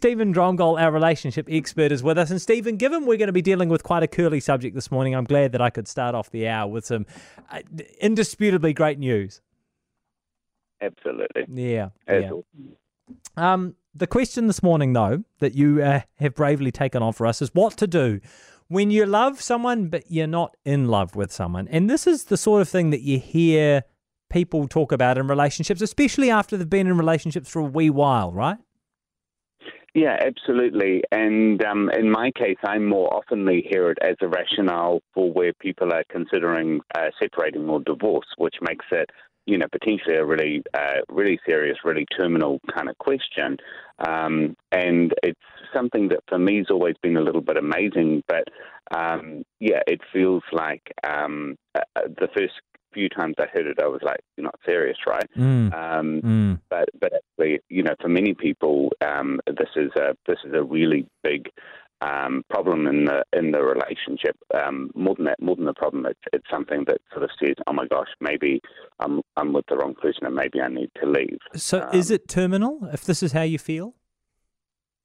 Stephen Dromgold, our relationship expert, is with us. And Stephen, given we're going to be dealing with quite a curly subject this morning, I'm glad that I could start off the hour with some uh, indisputably great news. Absolutely. Yeah. yeah. Um, the question this morning, though, that you uh, have bravely taken on for us is what to do when you love someone but you're not in love with someone. And this is the sort of thing that you hear people talk about in relationships, especially after they've been in relationships for a wee while, right? Yeah, absolutely. And um, in my case, I more oftenly hear it as a rationale for where people are considering uh, separating or divorce, which makes it you know, potentially a really, uh, really serious, really terminal kind of question. Um, and it's something that for me has always been a little bit amazing. But um, yeah, it feels like um, uh, the first few times I heard it, I was like, "You're not serious, right?" Mm. Um, mm. But but actually, you know, for many people, um, this is a this is a really big um, problem in the in the relationship. Um, more than that, more than the problem, it's, it's something that sort of says, "Oh my gosh, maybe I'm I'm with the wrong person, and maybe I need to leave." So, um, is it terminal? If this is how you feel?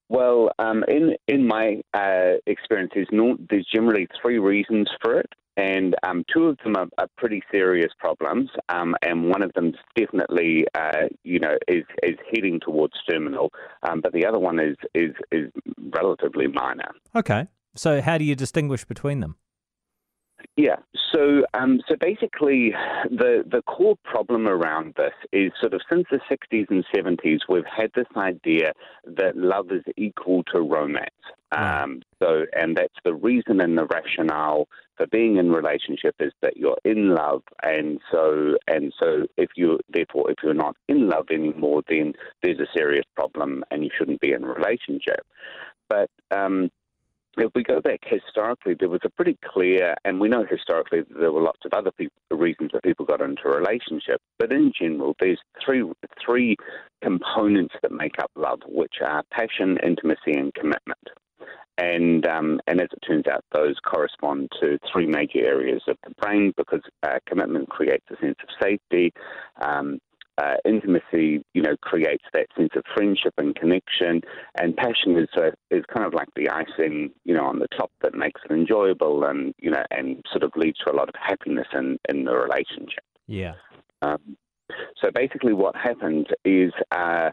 Well, um, in in my uh, experience, there's, no, there's generally three reasons for it and um, two of them are, are pretty serious problems, um, and one of them definitely, uh, you know, is, is heading towards terminal, um, but the other one is, is is relatively minor. Okay, so how do you distinguish between them? Yeah. So, um, so basically, the the core problem around this is sort of since the 60s and 70s, we've had this idea that love is equal to romance. Um, so, and that's the reason and the rationale for being in relationship is that you're in love, and so and so if you therefore if you're not in love anymore, then there's a serious problem, and you shouldn't be in a relationship. But um, if we go back historically, there was a pretty clear, and we know historically there were lots of other people, reasons that people got into a relationship, but in general, there's three three components that make up love, which are passion, intimacy, and commitment. And um, and as it turns out, those correspond to three major areas of the brain because uh, commitment creates a sense of safety. Um, uh, intimacy, you know, creates that sense of friendship and connection, and passion is a, is kind of like the icing, you know, on the top that makes it enjoyable, and you know, and sort of leads to a lot of happiness in in the relationship. Yeah. Um, so basically, what happens is. Uh,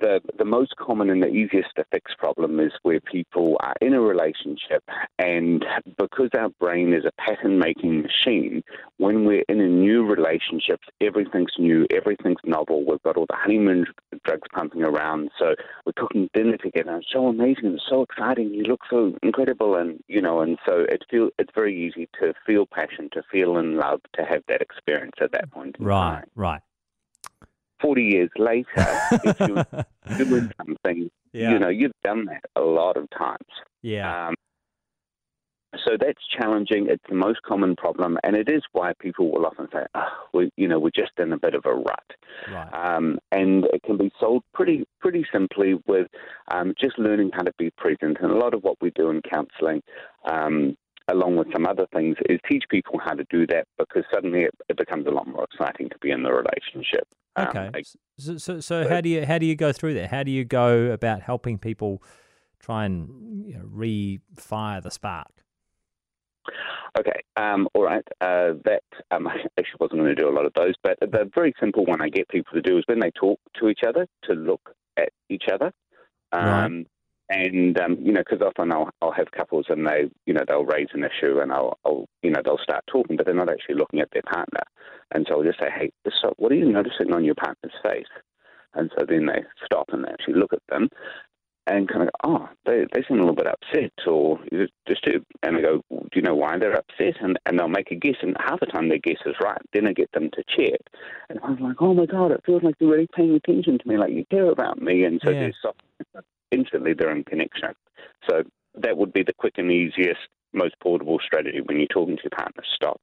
the the most common and the easiest to fix problem is where people are in a relationship and because our brain is a pattern making machine, when we're in a new relationship, everything's new, everything's novel. We've got all the honeymoon drugs pumping around, so we're cooking dinner together. It's so amazing, it's so exciting. You look so incredible, and you know, and so it feel it's very easy to feel passion, to feel in love, to have that experience at that point. right, right. 40 years later, if you're doing something, yeah. you know, you've done that a lot of times. Yeah. Um, so that's challenging. It's the most common problem, and it is why people will often say, oh, we, you know, we're just in a bit of a rut. Right. Um, and it can be solved pretty, pretty simply with um, just learning how to be present. And a lot of what we do in counselling um, along with some other things, is teach people how to do that because suddenly it, it becomes a lot more exciting to be in the relationship. Um, okay. So, so, so, how do you how do you go through that? How do you go about helping people try and you know, re-fire the spark? Okay, um, all right. Uh, that um, I actually wasn't going to do a lot of those, but the very simple one I get people to do is when they talk to each other to look at each other. Um, right and um, you know, because often I'll, I'll have couples and they, you know, they'll raise an issue and I'll, I'll, you know, they'll start talking, but they're not actually looking at their partner, and so I'll just say, hey, so what are you noticing on your partner's face? And so then they stop and they actually look at them, and kind of, oh, they they seem a little bit upset or disturbed, and I go, do you know why they're upset? And and they'll make a guess, and half the time their guess is right. Then I get them to check, and I'm like, oh my god, it feels like you're really paying attention to me, like you care about me, and so yeah. there's soft instantly they're in connection. So that would be the quick and easiest, most portable strategy when you're talking to your partner. Stop,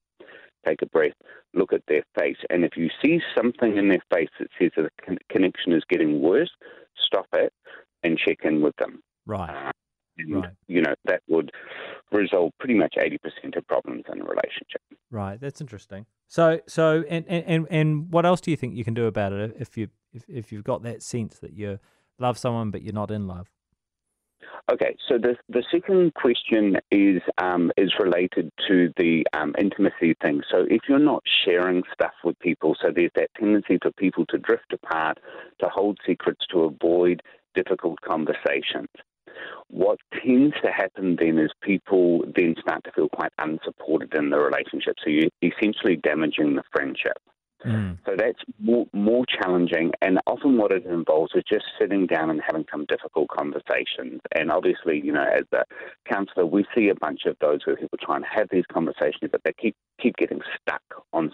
take a breath, look at their face, and if you see something in their face that says that the connection is getting worse, stop it and check in with them. Right. Uh, and, right. you know, that would resolve pretty much 80% of problems in a relationship. Right. That's interesting. So, so, and, and, and what else do you think you can do about it if you, if, if you've got that sense that you're love someone but you're not in love? Okay, so the the second question is um, is related to the um, intimacy thing. So if you're not sharing stuff with people, so there's that tendency for people to drift apart, to hold secrets, to avoid difficult conversations. What tends to happen then is people then start to feel quite unsupported in the relationship. So you're essentially damaging the friendship. Mm. So that's more, more challenging, and often what it involves is just sitting down and having some difficult conversations. And obviously, you know, as a counsellor, we see a bunch of those where people try and have these conversations, but they keep keep getting stuck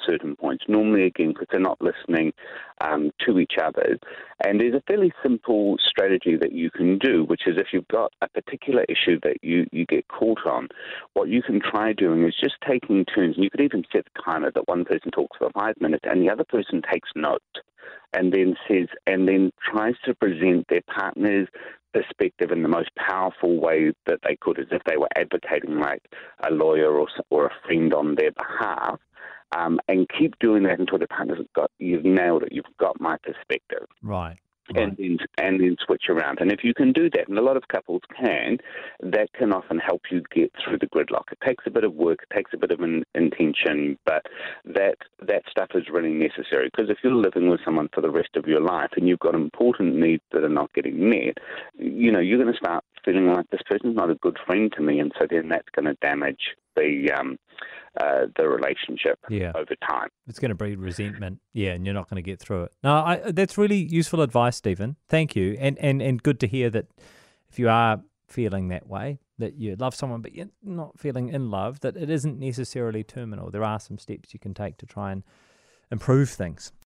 certain points. Normally, again, because they're not listening um, to each other. And there's a fairly simple strategy that you can do, which is if you've got a particular issue that you you get caught on, what you can try doing is just taking turns. And you could even set the timer that one person talks for five minutes and the other person takes note and then says, and then tries to present their partner's perspective in the most powerful way that they could, as if they were advocating like a lawyer or, or a friend on their behalf. Um, and keep doing that until the partner's got you've nailed it. You've got my perspective. Right and then and then switch around. And if you can do that, and a lot of couples can, that can often help you get through the gridlock. It takes a bit of work, it takes a bit of an intention, but that that stuff is really necessary because if you're living with someone for the rest of your life and you've got important needs that are not getting met, you know you're going to start feeling like this person's not a good friend to me, and so then that's going to damage the um, uh, the relationship yeah. over time. It's going to breed resentment, yeah, and you're not going to get through it. No, I, that's really useful advice, Stephen. Thank you, and and and good to hear that if you are feeling that way, that you love someone but you're not feeling in love, that it isn't necessarily terminal. There are some steps you can take to try and improve things.